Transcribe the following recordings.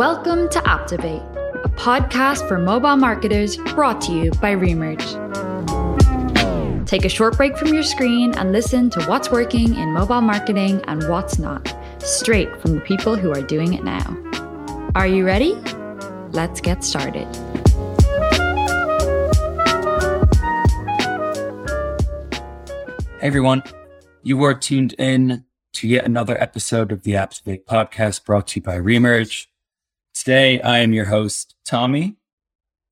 Welcome to Apptivate, a podcast for mobile marketers brought to you by Remerge. Take a short break from your screen and listen to what's working in mobile marketing and what's not, straight from the people who are doing it now. Are you ready? Let's get started. Hey everyone, you are tuned in to yet another episode of the Apptivate podcast brought to you by Remerge. Today, I am your host, Tommy.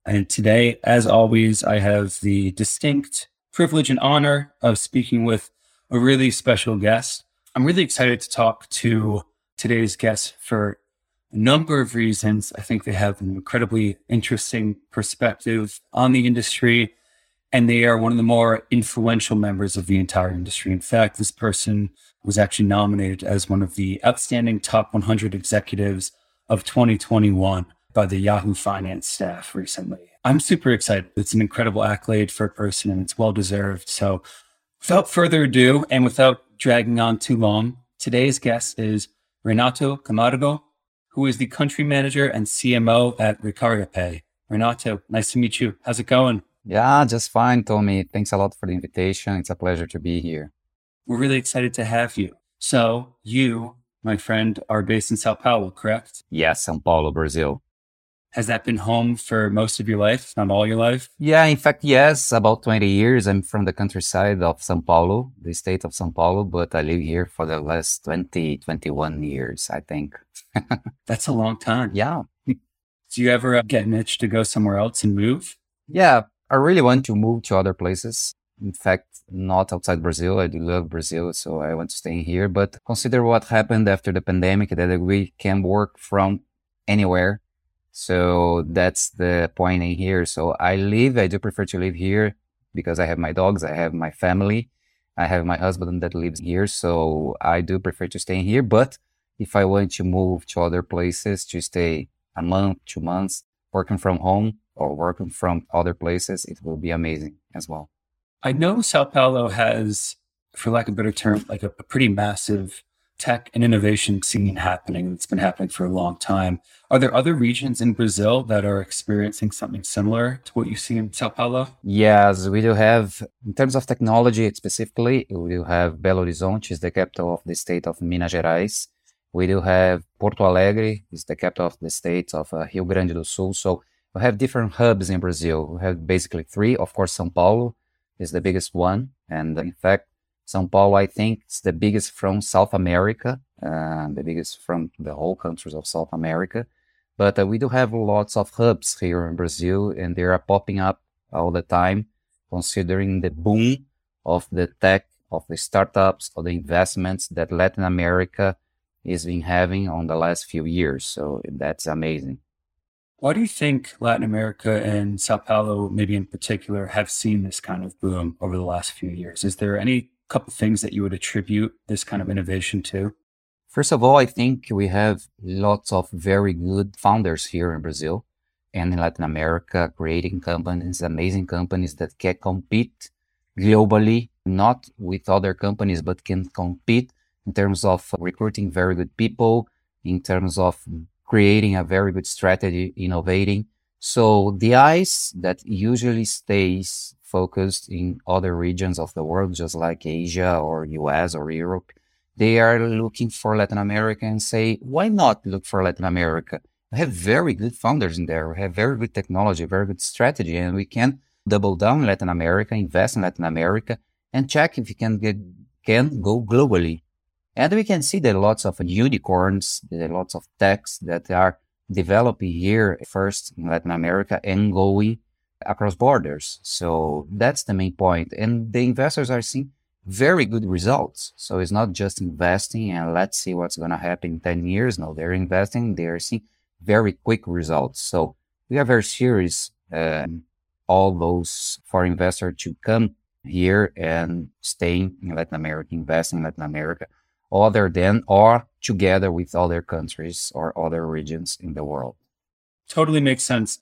And today, as always, I have the distinct privilege and honor of speaking with a really special guest. I'm really excited to talk to today's guest for a number of reasons. I think they have an incredibly interesting perspective on the industry, and they are one of the more influential members of the entire industry. In fact, this person was actually nominated as one of the outstanding top 100 executives of 2021 by the Yahoo Finance staff recently. I'm super excited. It's an incredible accolade for a person and it's well deserved. So, without further ado, and without dragging on too long, today's guest is Renato Camargo, who is the country manager and CMO at RecargaPay. Renato, nice to meet you. How's it going? Yeah, just fine, Tommy. Thanks a lot for the invitation. It's a pleasure to be here. We're really excited to have you. So, you my friend, are based in Sao Paulo, correct? Yes, Sao Paulo, Brazil. Has that been home for most of your life, not all your life? Yeah, in fact, yes, about 20 years. I'm from the countryside of Sao Paulo, the state of Sao Paulo, but I live here for the last 20, 21 years, I think. That's a long time. Yeah. Do you ever uh, get an itch to go somewhere else and move? Yeah, I really want to move to other places in fact, not outside Brazil. I do love Brazil, so I want to stay here. But consider what happened after the pandemic that we can work from anywhere. So that's the point in here. So I live, I do prefer to live here because I have my dogs, I have my family, I have my husband that lives here. So I do prefer to stay here. But if I want to move to other places to stay a month, two months, working from home or working from other places, it will be amazing as well. I know Sao Paulo has, for lack of a better term, like a, a pretty massive tech and innovation scene happening that's been happening for a long time. Are there other regions in Brazil that are experiencing something similar to what you see in Sao Paulo? Yes, we do have, in terms of technology specifically, we do have Belo Horizonte, is the capital of the state of Minas Gerais. We do have Porto Alegre, is the capital of the state of uh, Rio Grande do Sul. So we have different hubs in Brazil. We have basically three, of course, São Paulo, is the biggest one. And in fact, Sao Paulo, I think, is the biggest from South America, uh, the biggest from the whole countries of South America. But uh, we do have lots of hubs here in Brazil, and they are popping up all the time, considering the boom of the tech, of the startups, of the investments that Latin America has been having on the last few years. So that's amazing. Why do you think Latin America and Sao Paulo, maybe in particular, have seen this kind of boom over the last few years? Is there any couple things that you would attribute this kind of innovation to? First of all, I think we have lots of very good founders here in Brazil and in Latin America, creating companies, amazing companies that can compete globally, not with other companies, but can compete in terms of recruiting very good people, in terms of creating a very good strategy, innovating. So the eyes that usually stays focused in other regions of the world, just like Asia or US or Europe, they are looking for Latin America and say, why not look for Latin America? We have very good founders in there. We have very good technology, very good strategy, and we can double down Latin America, invest in Latin America, and check if we can get can go globally. And we can see that lots of unicorns, lots of techs that are developing here first in Latin America and going across borders. So that's the main point. And the investors are seeing very good results. So it's not just investing and let's see what's going to happen in 10 years. No, they're investing, they're seeing very quick results. So we are very serious, uh, all those for investors to come here and stay in Latin America, invest in Latin America other than or together with other countries or other regions in the world. Totally makes sense.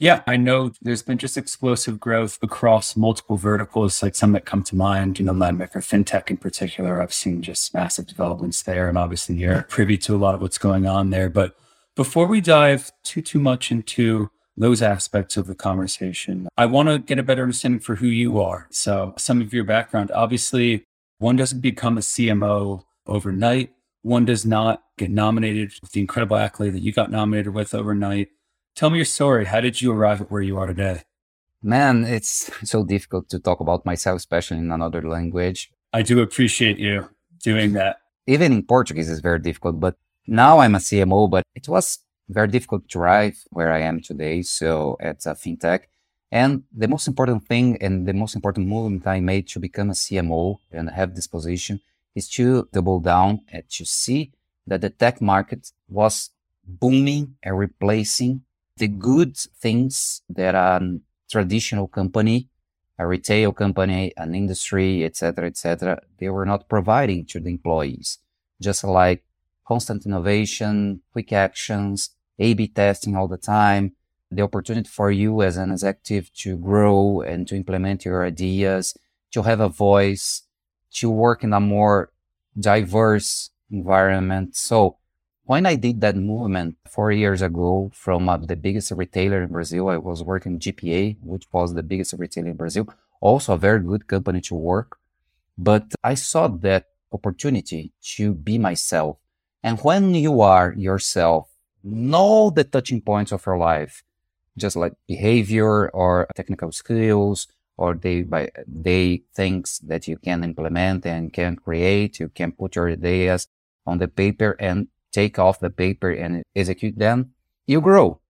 Yeah, I know there's been just explosive growth across multiple verticals, like some that come to mind, you know, Landmaker, FinTech in particular. I've seen just massive developments there. And obviously you're privy to a lot of what's going on there. But Before we dive too too much into those aspects of the conversation, I want to get a better understanding for who you are. So, some of your background. Obviously, one doesn't become a CMO overnight. One does not get nominated with the incredible accolade that you got nominated with overnight. Tell me your story. How did you arrive at where you are today? Man, it's so difficult to talk about myself, especially in another language. I do appreciate you doing that. Even in Portuguese is very difficult, but now I'm a CMO, but it was very difficult to arrive where I am today. So it's a fintech. And the most important thing and the most important movement I made to become a CMO and have this position is to double down and to see that the tech market was booming and replacing the good things that a traditional company, a retail company, an industry, etc., etc., they were not providing to the employees. Just like constant innovation, quick actions, A/B testing all the time, the opportunity for you as an executive to grow and to implement your ideas, to have a voice, to work in a more diverse environment. So when I did that movement four years ago from uh, the biggest retailer in Brazil, I was working GPA, which was the biggest retailer in Brazil, also a very good company to work. But I saw that opportunity to be myself. And when you are yourself, know the touching points of your life, just like behavior or technical skills or they by day things that you can implement and can create. You can put your ideas on the paper and take off the paper and execute them, you grow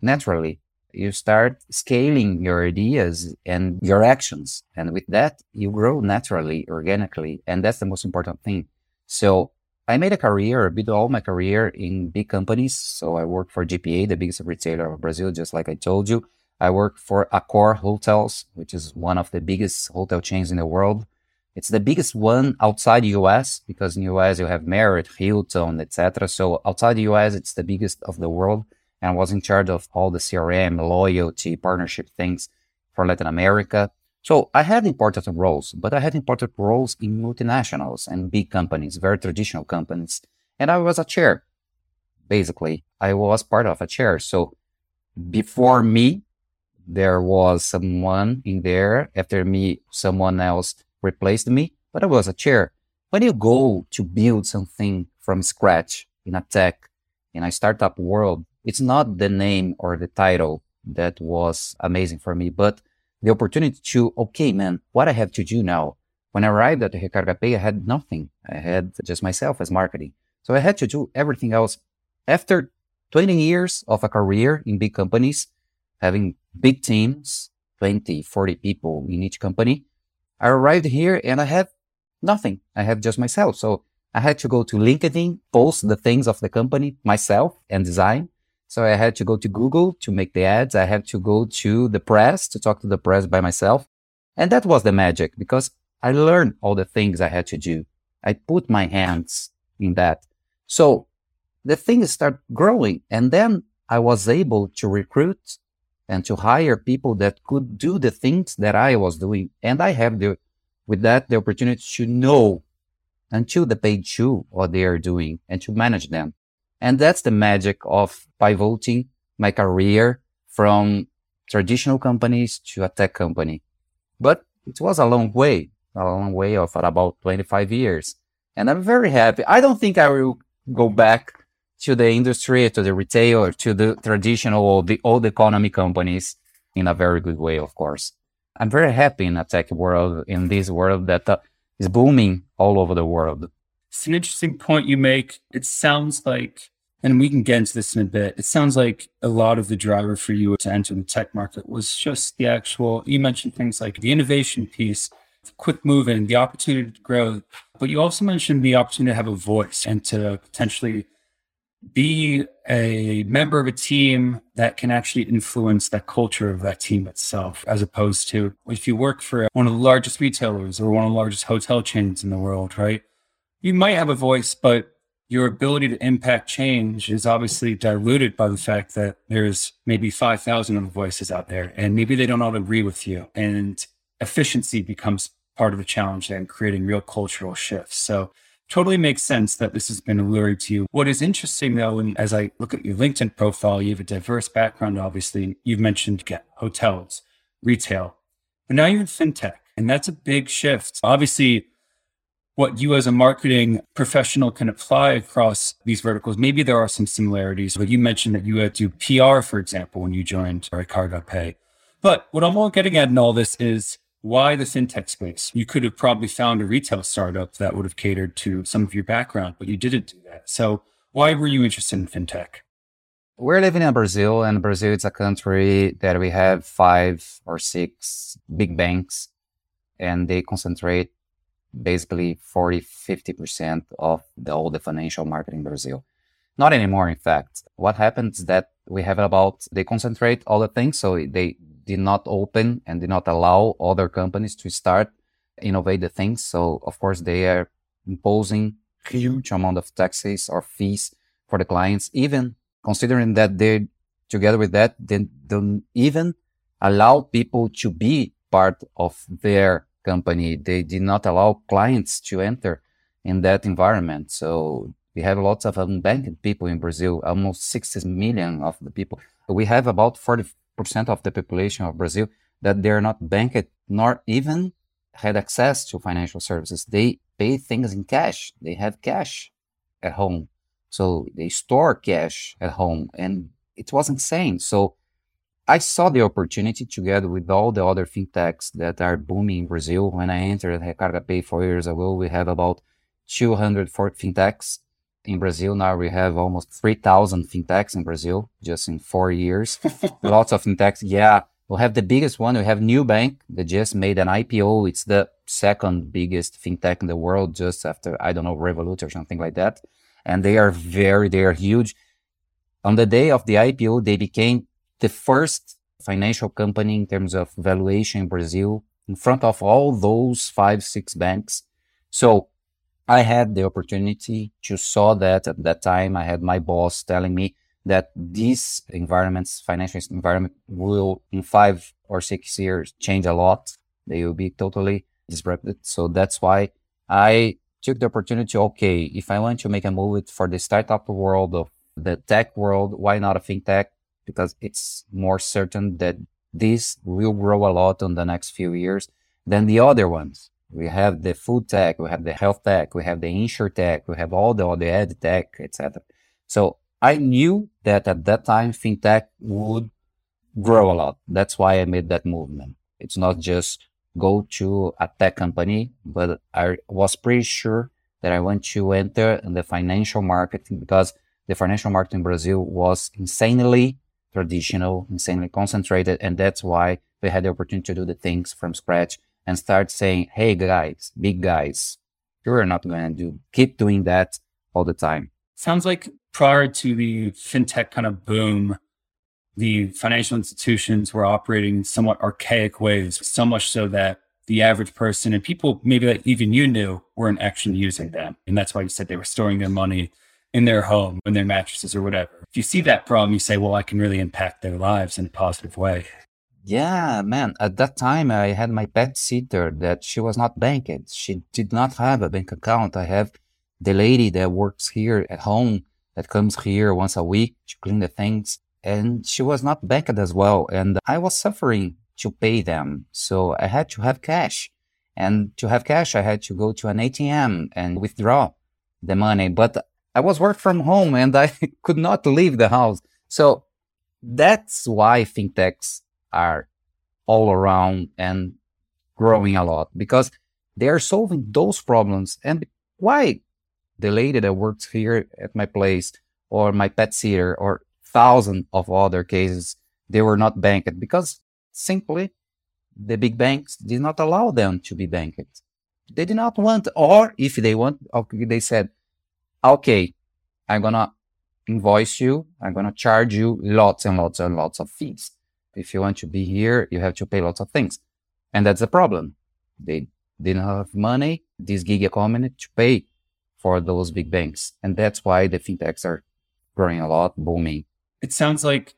naturally. You start scaling your ideas and your actions. And with that, you grow naturally, organically. And that's the most important thing. So I made a career, a bit all my career in big companies. So I worked for GPA, the biggest retailer of Brazil, just like I told you. I work for Accor Hotels, which is one of the biggest hotel chains in the world. It's the biggest one outside the US because in the US you have Marriott, Hilton, etc. So outside the US, it's the biggest of the world. And I was in charge of all the CRM, loyalty, partnership things for Latin America. So I had important roles, but I had important roles in multinationals and big companies, very traditional companies. And I was a chair. Basically, I was part of a chair. So before me, there was someone in there. After me, someone else replaced me, but I was a chair. When you go to build something from scratch in a tech, in a startup world, it's not the name or the title that was amazing for me, but the opportunity to, okay, man, what I have to do now. When I arrived at Recarga Pay, I had nothing. I had just myself as marketing. So I had to do everything else. After 20 years of a career in big companies, having big teams, 20, 40 people in each company, I arrived here and I have nothing. I have just myself. So I had to go to LinkedIn, post the things of the company myself and design. So I had to go to Google to make the ads. I had to go to the press to talk to the press by myself. And that was the magic because I learned all the things I had to do. I put my hands in that. So the things start growing. And then I was able to recruit and to hire people that could do the things that I was doing. And I have the, with that, the opportunity to know until the paid shoe what they are doing and to manage them. And that's the magic of pivoting my career from traditional companies to a tech company. But it was a long way, a long way of about 25 years. And I'm very happy. I don't think I will go back to the industry, to the retail, or to the traditional or the old economy companies in a very good way, of course. I'm very happy in a tech world, in this world that uh, is booming all over the world. It's an interesting point you make. It sounds like, and we can get into this in a bit, it sounds like a lot of the driver for you to enter the tech market was just the actual, you mentioned things like the innovation piece, the quick moving, the opportunity to grow, but you also mentioned the opportunity to have a voice and to potentially be a member of a team that can actually influence that culture of that team itself, as opposed to if you work for one of the largest retailers or one of the largest hotel chains in the world, right? You might have a voice, but your ability to impact change is obviously diluted by the fact that there's maybe 5,000 of voices out there and maybe they don't all agree with you. And efficiency becomes part of the challenge and creating real cultural shifts. So totally makes sense that this has been alluring to you. What is interesting though, and as I look at your LinkedIn profile, you have a diverse background, obviously. You've mentioned hotels, retail, but now you're in fintech. And that's a big shift. Obviously, what you as a marketing professional can apply across these verticals. Maybe there are some similarities, but you mentioned that you had to PR, for example, when you joined Recarga Pay. But what I'm all getting at in all this is why the fintech space? You could have probably found a retail startup that would have catered to some of your background, but you didn't do that. So why were you interested in fintech? We're living in Brazil, and Brazil is a country that we have five or six big banks, and they concentrate basically 40, 50% of the, all the financial market in Brazil. Not anymore, in fact. What happens is that we have about, they concentrate all the things. So they did not open and did not allow other companies to start innovate the things. So of course they are imposing huge amount of taxes or fees for the clients, even considering that they together with that, they don't even allow people to be part of their company. They did not allow clients to enter in that environment. So we have lots of unbanked people in Brazil, almost 60 million of the people. We have about 40 percent of the population of Brazil that they're not banked nor even had access to financial services. They pay things in cash. They have cash at home. So they store cash at home and it was insane. So I saw the opportunity together with all the other fintechs that are booming in Brazil. When I entered Recarga Pay four years ago, we have about 200 fintechs in Brazil now we have almost 3,000 fintechs in Brazil just in four years. Lots of fintechs. Yeah. We'll have the biggest one. We have Nubank that just made an IPO. It's the second biggest fintech in the world just after, I don't know, Revolut or something like that. And they are very, they are huge. On the day of the IPO, they became the first financial company in terms of valuation in Brazil in front of all those five, six banks. So I had the opportunity to saw that at that time. I had my boss telling me that these environments, financial environment will in five or six years change a lot. They will be totally disrupted. So that's why I took the opportunity. Okay, if I want to make a move for the startup world of the tech world, why not a fintech? Because it's more certain that this will grow a lot in the next few years than the other ones. We have the food tech, we have the health tech, we have the insure tech, we have all the other ed tech, etc. So I knew that at that time fintech would grow a lot. That's why I made that movement. It's not just go to a tech company, but I was pretty sure that I want to enter in the financial market because the financial market in Brazil was insanely traditional, insanely concentrated. And that's why we had the opportunity to do the things from scratch and start saying, Hey guys, big guys, you're not going to do, keep doing that all the time. Sounds like prior to the fintech kind of boom, the financial institutions were operating in somewhat archaic ways, so much so that the average person and people maybe that even you knew weren't actually using them. And that's why you said they were storing their money in their home, in their mattresses or whatever. If you see that problem, you say, well, I can really impact their lives in a positive way. Yeah, man. At that time, I had my pet sitter that she was not banked. She did not have a bank account. I have the lady that works here at home that comes here once a week to clean the things. And she was not banked as well. And I was suffering to pay them. So I had to have cash. And to have cash, I had to go to an ATM and withdraw the money. But I was work from home and I could not leave the house. So that's why fintechs are all around and growing a lot because they are solving those problems. And why the lady that works here at my place or my pet sitter or thousand of other cases, they were not banked because simply the big banks did not allow them to be banked. They did not want, or if they want, okay, they said, okay, I'm going to invoice you. I'm going to charge you lots and lots and lots of fees. If you want to be here, you have to pay lots of things. And that's the problem. They didn't have money, this gig economy to pay for those big banks. And that's why the fintechs are growing a lot, booming. It sounds like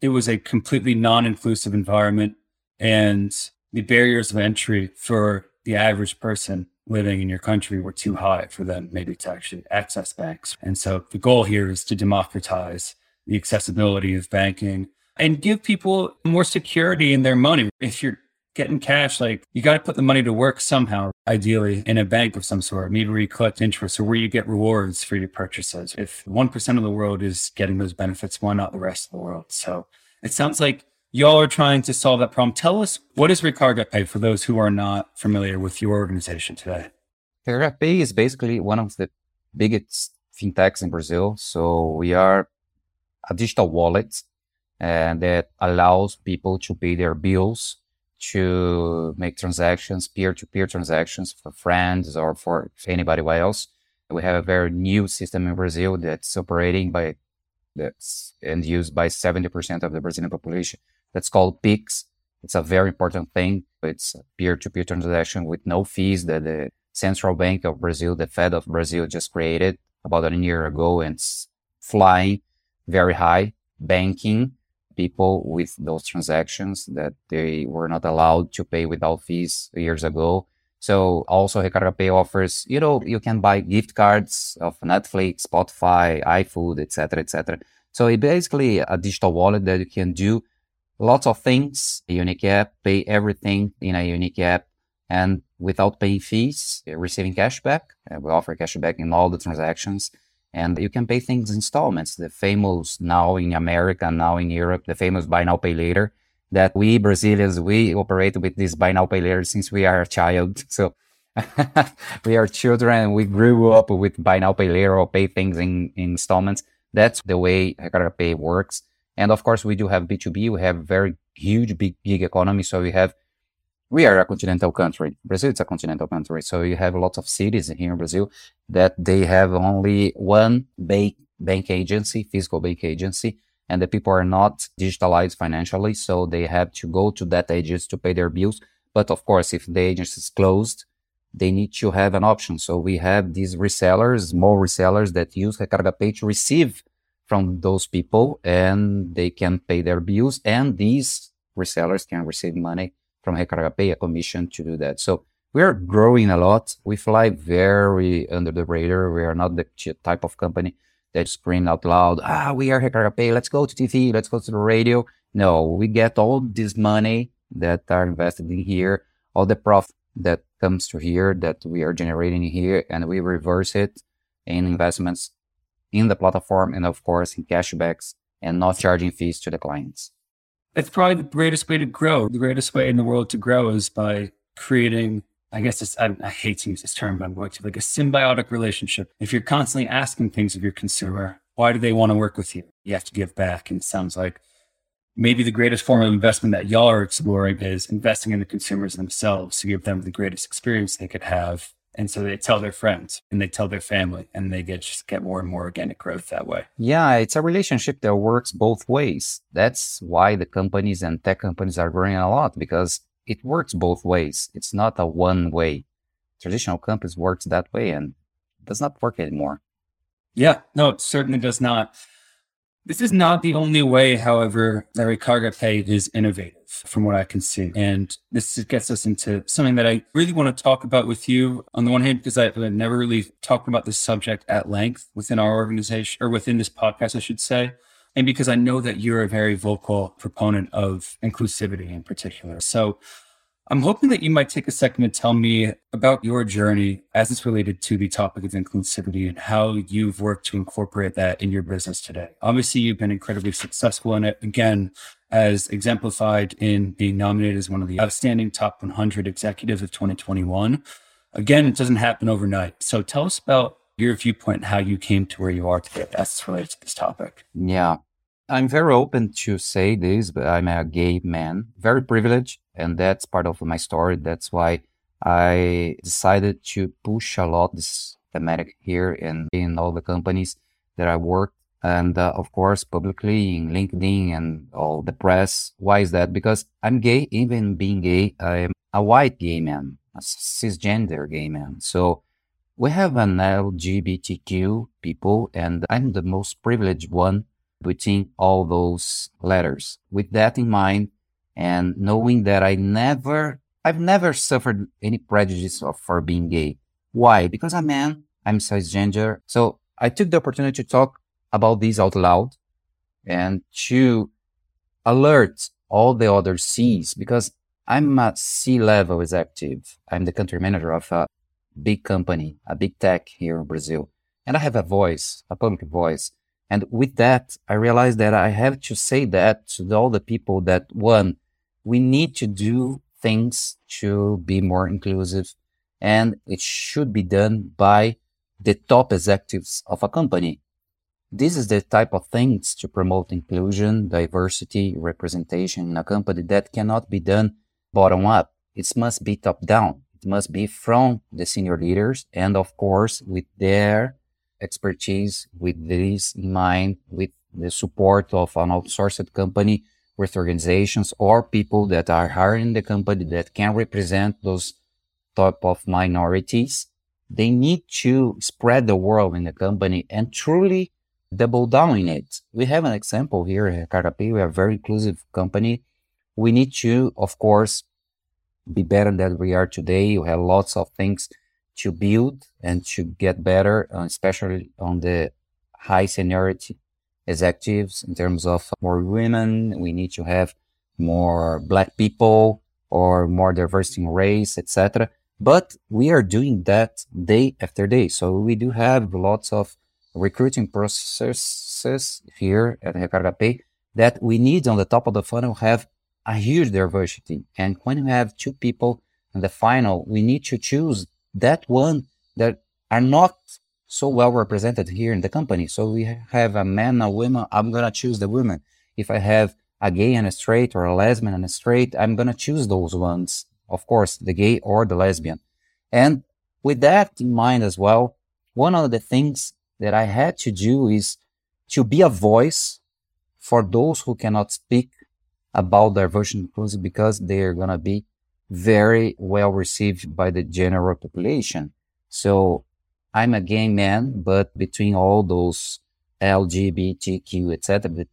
it was a completely non-inclusive environment and the barriers of entry for the average person living in your country were too high for them maybe to actually access banks. And so the goal here is to democratize the accessibility of banking and give people more security in their money. If you're getting cash, like you got to put the money to work somehow, ideally in a bank of some sort, maybe where you collect interest or where you get rewards for your purchases. If 1% of the world is getting those benefits, why not the rest of the world? So it sounds like y'all are trying to solve that problem. Tell us what is Recarga Pay uh, for those who are not familiar with your organization today? Recarga Pay is basically one of the biggest fintechs in Brazil. So we are a digital wallet and that allows people to pay their bills to make transactions, peer-to-peer transactions for friends or for anybody else. We have a very new system in Brazil that's operating by that's and used by 70% of the Brazilian population. That's called Pix. It's a very important thing. It's a peer-to-peer transaction with no fees that the Central Bank of Brazil, the Fed of Brazil just created about a year ago and it's flying very high. Banking people with those transactions that they were not allowed to pay without fees years ago. So also Recarga Pay offers, you know, you can buy gift cards of Netflix, Spotify, iFood, etc., etc. So it's basically a digital wallet that you can do lots of things, a unique app, pay everything in a unique app and without paying fees, receiving cashback. We offer cashback in all the transactions and you can pay things installments. The famous now in America, now in Europe, the famous buy now pay later that we Brazilians, we operate with this buy now pay later since we are a child. So we are children we grew up with buy now pay later or pay things in, in installments. That's the way Recarga Pay works. And of course, we do have B2B. We have very huge, big, big economy. So we have we are a continental country. Brazil is a continental country. So you have lots of cities here in Brazil that they have only one bank, bank agency, physical bank agency, and the people are not digitalized financially. So they have to go to that agency to pay their bills. But of course, if the agency is closed, they need to have an option. So we have these resellers, small resellers that use Recarga Pay to receive from those people and they can pay their bills and these resellers can receive money from Recarga a commission to do that. So we are growing a lot. We fly very under the radar. We are not the type of company that scream out loud, ah, we are Recarga. Let's go to TV. Let's go to the radio. No, we get all this money that are invested in here, all the profit that comes to here that we are generating here and we reverse it in investments in the platform and of course in cashbacks and not charging fees to the clients. It's probably the greatest way to grow. The greatest way in the world to grow is by creating, I guess it's, I, I hate to use this term, but I'm going to like a symbiotic relationship. If you're constantly asking things of your consumer, why do they want to work with you? You have to give back. And it sounds like maybe the greatest form of investment that y'all are exploring is investing in the consumers themselves to give them the greatest experience they could have and so they tell their friends and they tell their family and they get just get more and more organic growth that way. Yeah it's a relationship that works both ways. That's why the companies and tech companies are growing a lot because it works both ways. It's not a one way. Traditional companies works that way and does not work anymore. Yeah no it certainly does not this is not the only way, however, that Recarga Pay is innovative from what I can see. And this gets us into something that I really want to talk about with you on the one hand, because I've never really talked about this subject at length within our organization or within this podcast, I should say. And because I know that you're a very vocal proponent of inclusivity in particular. So I'm hoping that you might take a second to tell me about your journey as it's related to the topic of inclusivity and how you've worked to incorporate that in your business today. Obviously, you've been incredibly successful in it. Again, as exemplified in being nominated as one of the outstanding top 100 executives of 2021. Again, it doesn't happen overnight. So tell us about your viewpoint and how you came to where you are today as it's related to this topic. Yeah. I'm very open to say this, but I'm a gay man, very privileged, and that's part of my story. That's why I decided to push a lot this thematic here and in all the companies that I work, and uh, of course publicly in LinkedIn and all the press. Why is that? Because I'm gay, even being gay, I'm a white gay man, a cisgender gay man. So we have an LGBTQ people, and I'm the most privileged one between all those letters. With that in mind, and knowing that I never I've never suffered any prejudice of, for being gay. Why? Because I'm a man, I'm cisgender. So I took the opportunity to talk about this out loud and to alert all the other C's because I'm a C level executive. I'm the country manager of a big company, a big tech here in Brazil. And I have a voice, a public voice. And with that, I realized that I have to say that to all the people that one, we need to do things to be more inclusive and it should be done by the top executives of a company. This is the type of things to promote inclusion, diversity, representation in a company that cannot be done bottom up. It must be top down. It must be from the senior leaders and of course with their expertise, with this in mind, with the support of an outsourced company with organizations or people that are hiring the company that can represent those type of minorities. They need to spread the word in the company and truly double down in it. We have an example here at Carapi. We are a very inclusive company. We need to, of course, be better than we are today. We have lots of things to build and to get better, uh, especially on the high seniority executives in terms of more women. We need to have more black people or more diversity in race, etc. But we are doing that day after day. So we do have lots of recruiting processes here at Pay that we need on the top of the funnel have a huge diversity. And when you have two people in the final, we need to choose that one that are not so well represented here in the company. So we have a man, a woman, I'm to choose the woman. If I have a gay and a straight or a lesbian and a straight, I'm to choose those ones. Of course, the gay or the lesbian. And with that in mind as well, one of the things that I had to do is to be a voice for those who cannot speak about diversity inclusion because they are to be very well received by the general population. So I'm a gay man, but between all those LGBTQ, etc., the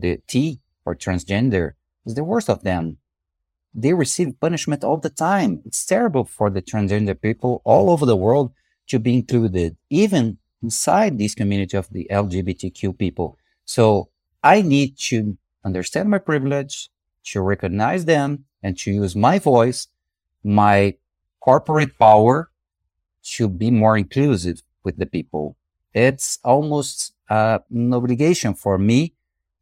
the T or transgender is the worst of them. They receive punishment all the time. It's terrible for the transgender people all over the world to be included, even inside this community of the LGBTQ people. So I need to understand my privilege, to recognize them, and to use my voice, my corporate power to be more inclusive with the people. It's almost uh, an obligation for me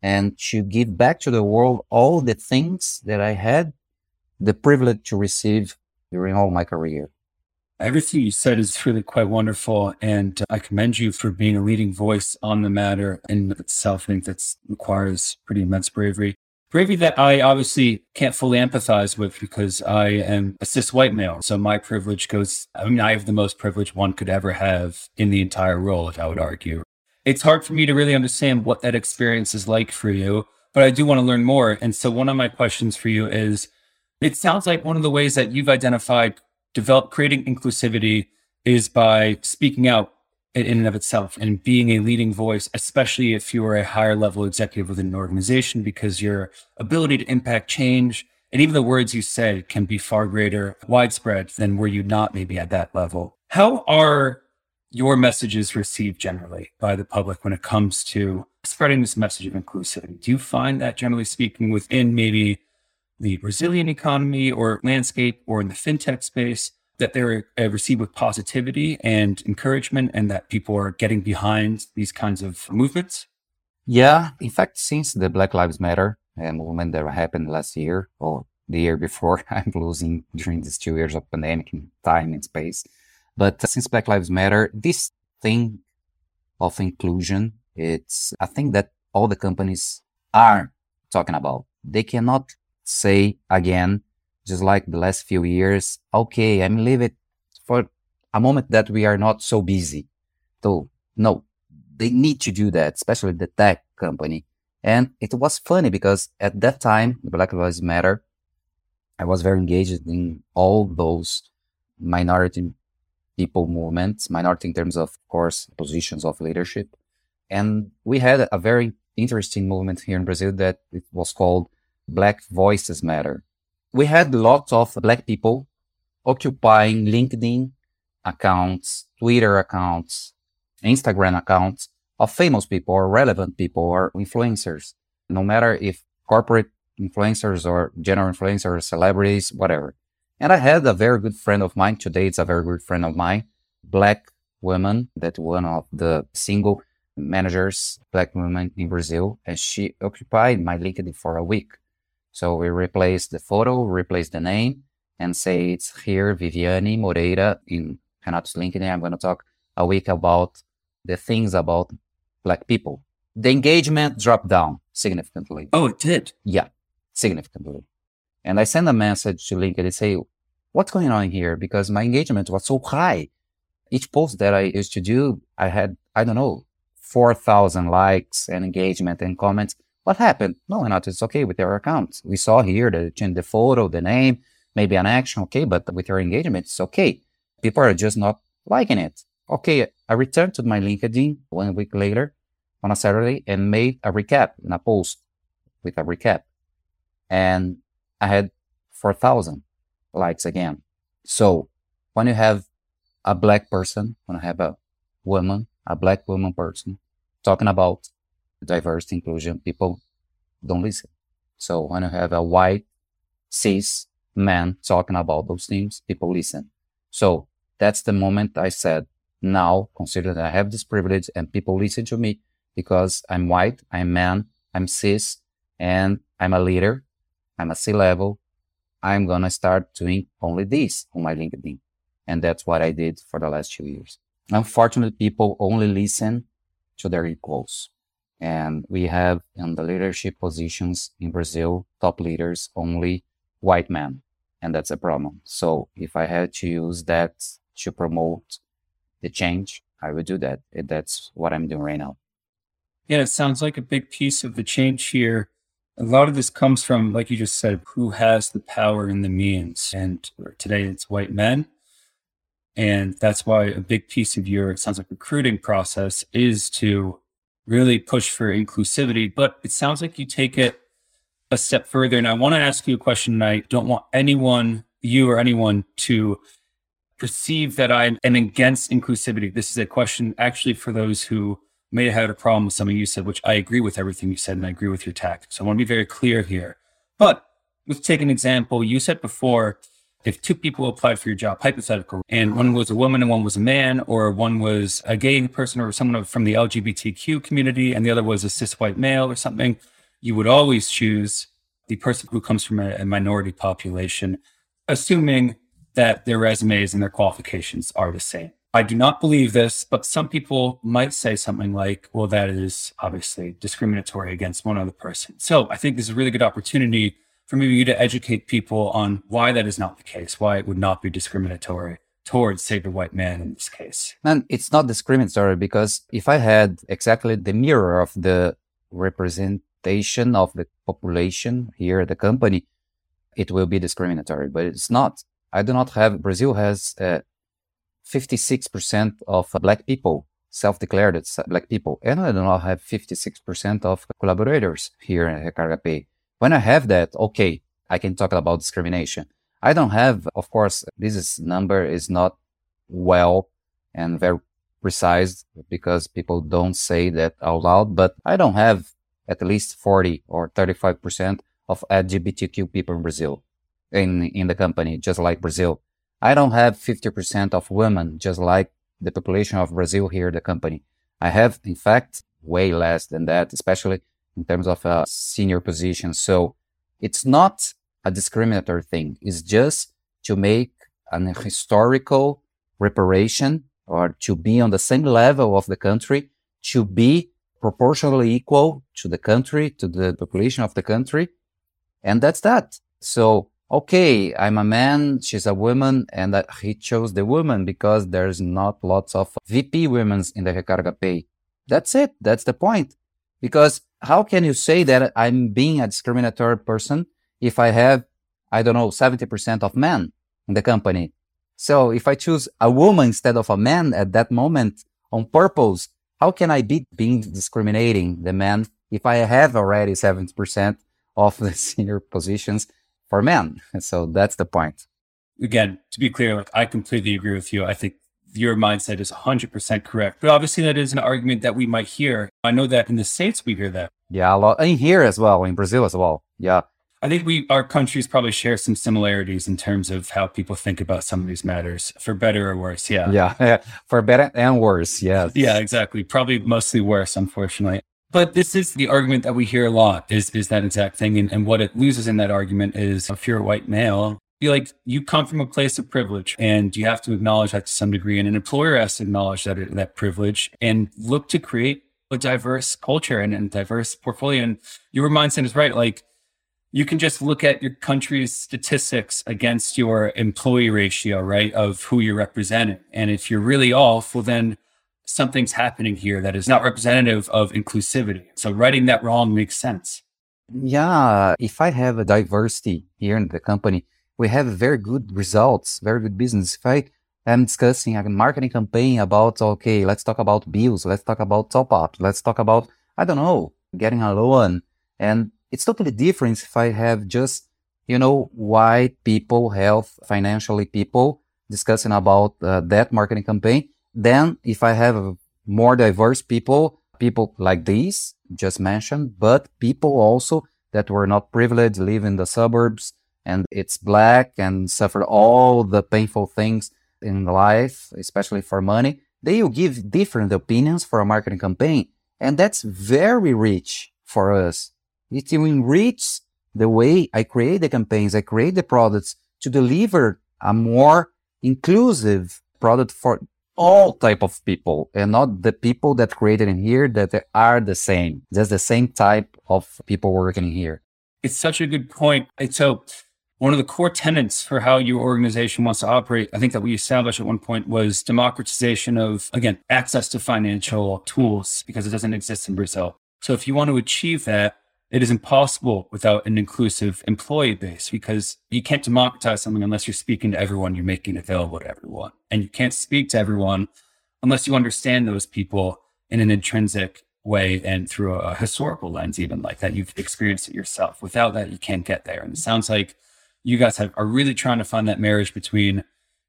and to give back to the world all the things that I had the privilege to receive during all my career. Everything you said is really quite wonderful. And I commend you for being a leading voice on the matter in itself. I think that requires pretty immense bravery. Bravery that I obviously can't fully empathize with because I am a cis white male. So my privilege goes, I mean, I have the most privilege one could ever have in the entire world, I would argue. It's hard for me to really understand what that experience is like for you, but I do want to learn more. And so one of my questions for you is, it sounds like one of the ways that you've identified develop creating inclusivity is by speaking out in and of itself and being a leading voice, especially if you are a higher level executive within an organization, because your ability to impact change and even the words you say can be far greater, widespread than were you not maybe at that level. How are your messages received generally by the public when it comes to spreading this message of inclusivity? Do you find that generally speaking within maybe the Brazilian economy or landscape or in the fintech space that they're uh, received with positivity and encouragement and that people are getting behind these kinds of movements? Yeah. In fact, since the Black Lives Matter uh, movement that happened last year or the year before, I'm losing during these two years of pandemic in time and space. But since Black Lives Matter, this thing of inclusion, it's a thing that all the companies are talking about. They cannot say again, just like the last few years, okay, I'm leaving for a moment that we are not so busy. So no, they need to do that, especially the tech company. And it was funny because at that time, the Black Lives Matter, I was very engaged in all those minority people movements, minority in terms of, of course, positions of leadership. And we had a very interesting movement here in Brazil that it was called Black Voices Matter. We had lots of black people occupying LinkedIn accounts, Twitter accounts, Instagram accounts of famous people or relevant people or influencers, no matter if corporate influencers or general influencers, celebrities, whatever. And I had a very good friend of mine. Today, it's a very good friend of mine, black woman, that one of the single managers, black woman in Brazil, and she occupied my LinkedIn for a week. So we replace the photo, replace the name, and say it's here, Viviane Moreira in Renato's LinkedIn. I'm going to talk a week about the things about black people. The engagement dropped down significantly. Oh, it did? Yeah, significantly. And I sent a message to LinkedIn and say, what's going on here? Because my engagement was so high. Each post that I used to do, I had, I don't know, 4,000 likes and engagement and comments. What happened? No, not it's okay with your account. We saw here the change the photo, the name, maybe an action. Okay. But with your engagement, it's okay. People are just not liking it. Okay. I returned to my LinkedIn one week later on a Saturday and made a recap in a post with a recap. And I had 4,000 likes again. So when you have a black person, when I have a woman, a black woman person talking about diversity, inclusion, people don't listen. So when you have a white cis man talking about those things, people listen. So that's the moment I said, now consider that I have this privilege and people listen to me because I'm white, I'm man, I'm cis, and I'm a leader. I'm a C level. I'm going to start doing only this on my LinkedIn. And that's what I did for the last two years. Unfortunately, people only listen to their equals. And we have in the leadership positions in Brazil, top leaders, only white men. And that's a problem. So if I had to use that to promote the change, I would do that. That's what I'm doing right now. Yeah, it sounds like a big piece of the change here. A lot of this comes from, like you just said, who has the power and the means. And today it's white men. And that's why a big piece of your, it sounds like recruiting process is to really push for inclusivity. But it sounds like you take it a step further. And I want to ask you a question. And I don't want anyone, you or anyone, to perceive that I am against inclusivity. This is a question actually for those who may have had a problem with something you said, which I agree with everything you said and I agree with your tactics. So I want to be very clear here. But let's take an example. You said before if two people applied for your job, hypothetical, and one was a woman and one was a man, or one was a gay person or someone from the LGBTQ community, and the other was a cis white male or something, you would always choose the person who comes from a, a minority population, assuming that their resumes and their qualifications are the same. I do not believe this, but some people might say something like, well, that is obviously discriminatory against one other person. So I think this is a really good opportunity for maybe you to educate people on why that is not the case, why it would not be discriminatory towards, say, the white man in this case. And it's not discriminatory because if I had exactly the mirror of the representation of the population here at the company, it will be discriminatory, but it's not. I do not have, Brazil has uh, 56% of black people self-declared black people, and I do not have 56% of collaborators here at Recarga Pay. When I have that, okay, I can talk about discrimination. I don't have, of course, this is, number is not well and very precise because people don't say that out loud, but I don't have at least 40 or 35% of LGBTQ people in Brazil, in, in the company, just like Brazil. I don't have 50% of women, just like the population of Brazil here the company. I have, in fact, way less than that, especially in terms of a senior position. So it's not a discriminatory thing. It's just to make an historical reparation or to be on the same level of the country, to be proportionally equal to the country, to the population of the country. And that's that. So, okay, I'm a man, she's a woman, and he chose the woman because there's not lots of VP women in the Recarga pay. That's it. That's the point. Because how can you say that I'm being a discriminatory person if I have, I don't know, 70% of men in the company? So if I choose a woman instead of a man at that moment on purpose, how can I be being discriminating the man if I have already 70% of the senior positions for men. So that's the point. Again, to be clear, like I completely agree with you. I think your mindset is 100% correct. But obviously, that is an argument that we might hear. I know that in the States, we hear that. Yeah, a lot. In here as well, in Brazil as well. Yeah. I think we, our countries probably share some similarities in terms of how people think about some of these matters, for better or worse. Yeah. Yeah. for better and worse. Yeah. Yeah, exactly. Probably mostly worse, unfortunately. But this is the argument that we hear a lot is, is that exact thing. And, and what it loses in that argument is if you're a white male, like you come from a place of privilege and you have to acknowledge that to some degree. And an employer has to acknowledge that, that privilege and look to create a diverse culture and, and diverse portfolio. And your mindset is right. Like, you can just look at your country's statistics against your employee ratio, right, of who you're representing. And if you're really off, well, then something's happening here that is not representative of inclusivity. So righting that wrong makes sense. Yeah. If I have a diversity here in the company, we have very good results, very good business. If I am discussing a marketing campaign about, okay, let's talk about bills, let's talk about top up, let's talk about, I don't know, getting a loan and it's totally different if I have just, you know, white people, health, financially people discussing about uh, that marketing campaign. Then if I have more diverse people, people like these just mentioned, but people also that were not privileged, live in the suburbs and it's black and suffer all the painful things in life, especially for money. They will give different opinions for a marketing campaign. And that's very rich for us it will enrich the way I create the campaigns, I create the products to deliver a more inclusive product for all type of people and not the people that created in here that are the same. Just the same type of people working in here. It's such a good point. So one of the core tenets for how your organization wants to operate, I think that we established at one point was democratization of, again, access to financial tools because it doesn't exist in Brazil. So if you want to achieve that, it is impossible without an inclusive employee base because you can't democratize something unless you're speaking to everyone, you're making it available to everyone. And you can't speak to everyone unless you understand those people in an intrinsic way and through a historical lens, even like that you've experienced it yourself. Without that, you can't get there. And it sounds like you guys have, are really trying to find that marriage between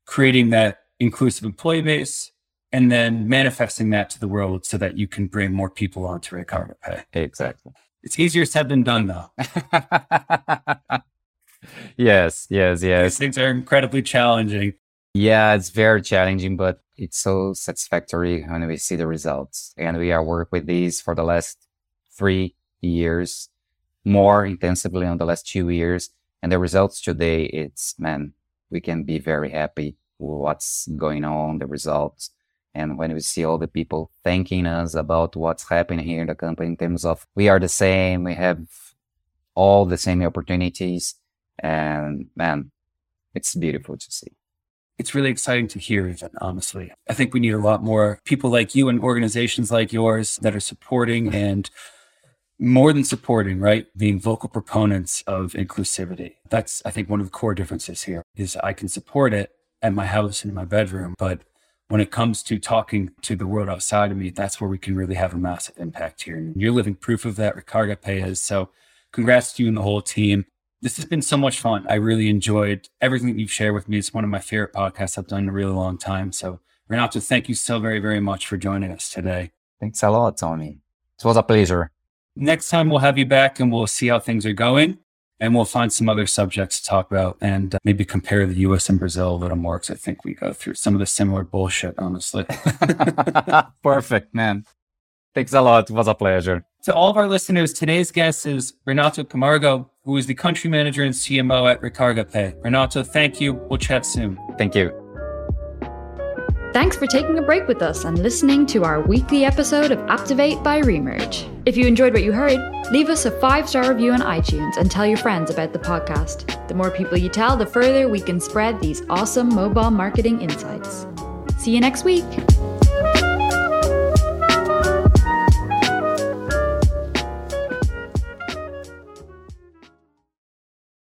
creating that inclusive employee base and then manifesting that to the world so that you can bring more people onto Recarga Pay. Exactly. It's easier said than done, though. yes, yes, yes. These things are incredibly challenging. Yeah, it's very challenging, but it's so satisfactory when we see the results. And we are work with these for the last three years, more intensively on the last two years. And the results today, it's man, we can be very happy with what's going on, the results. And when we see all the people thanking us about what's happening here in the company in terms of we are the same, we have all the same opportunities. And man, it's beautiful to see. It's really exciting to hear, even honestly. I think we need a lot more people like you and organizations like yours that are supporting and more than supporting, right? Being vocal proponents of inclusivity. That's, I think, one of the core differences here is I can support it at my house and in my bedroom, but when it comes to talking to the world outside of me, that's where we can really have a massive impact here. And you're living proof of that, Recarga Payas. So congrats to you and the whole team. This has been so much fun. I really enjoyed everything that you've shared with me. It's one of my favorite podcasts I've done in a really long time. So Renato, thank you so very, very much for joining us today. Thanks a lot, Tommy. It was a pleasure. Next time we'll have you back and we'll see how things are going and we'll find some other subjects to talk about and uh, maybe compare the US and Brazil a little more because I think we go through some of the similar bullshit, honestly. Perfect, man. Thanks a lot. It was a pleasure. To all of our listeners, today's guest is Renato Camargo, who is the country manager and CMO at Recarga Pay. Renato, thank you. We'll chat soon. Thank you. Thanks for taking a break with us and listening to our weekly episode of Apptivate by Remerge. If you enjoyed what you heard, leave us a five star review on iTunes and tell your friends about the podcast. The more people you tell, the further we can spread these awesome mobile marketing insights. See you next week.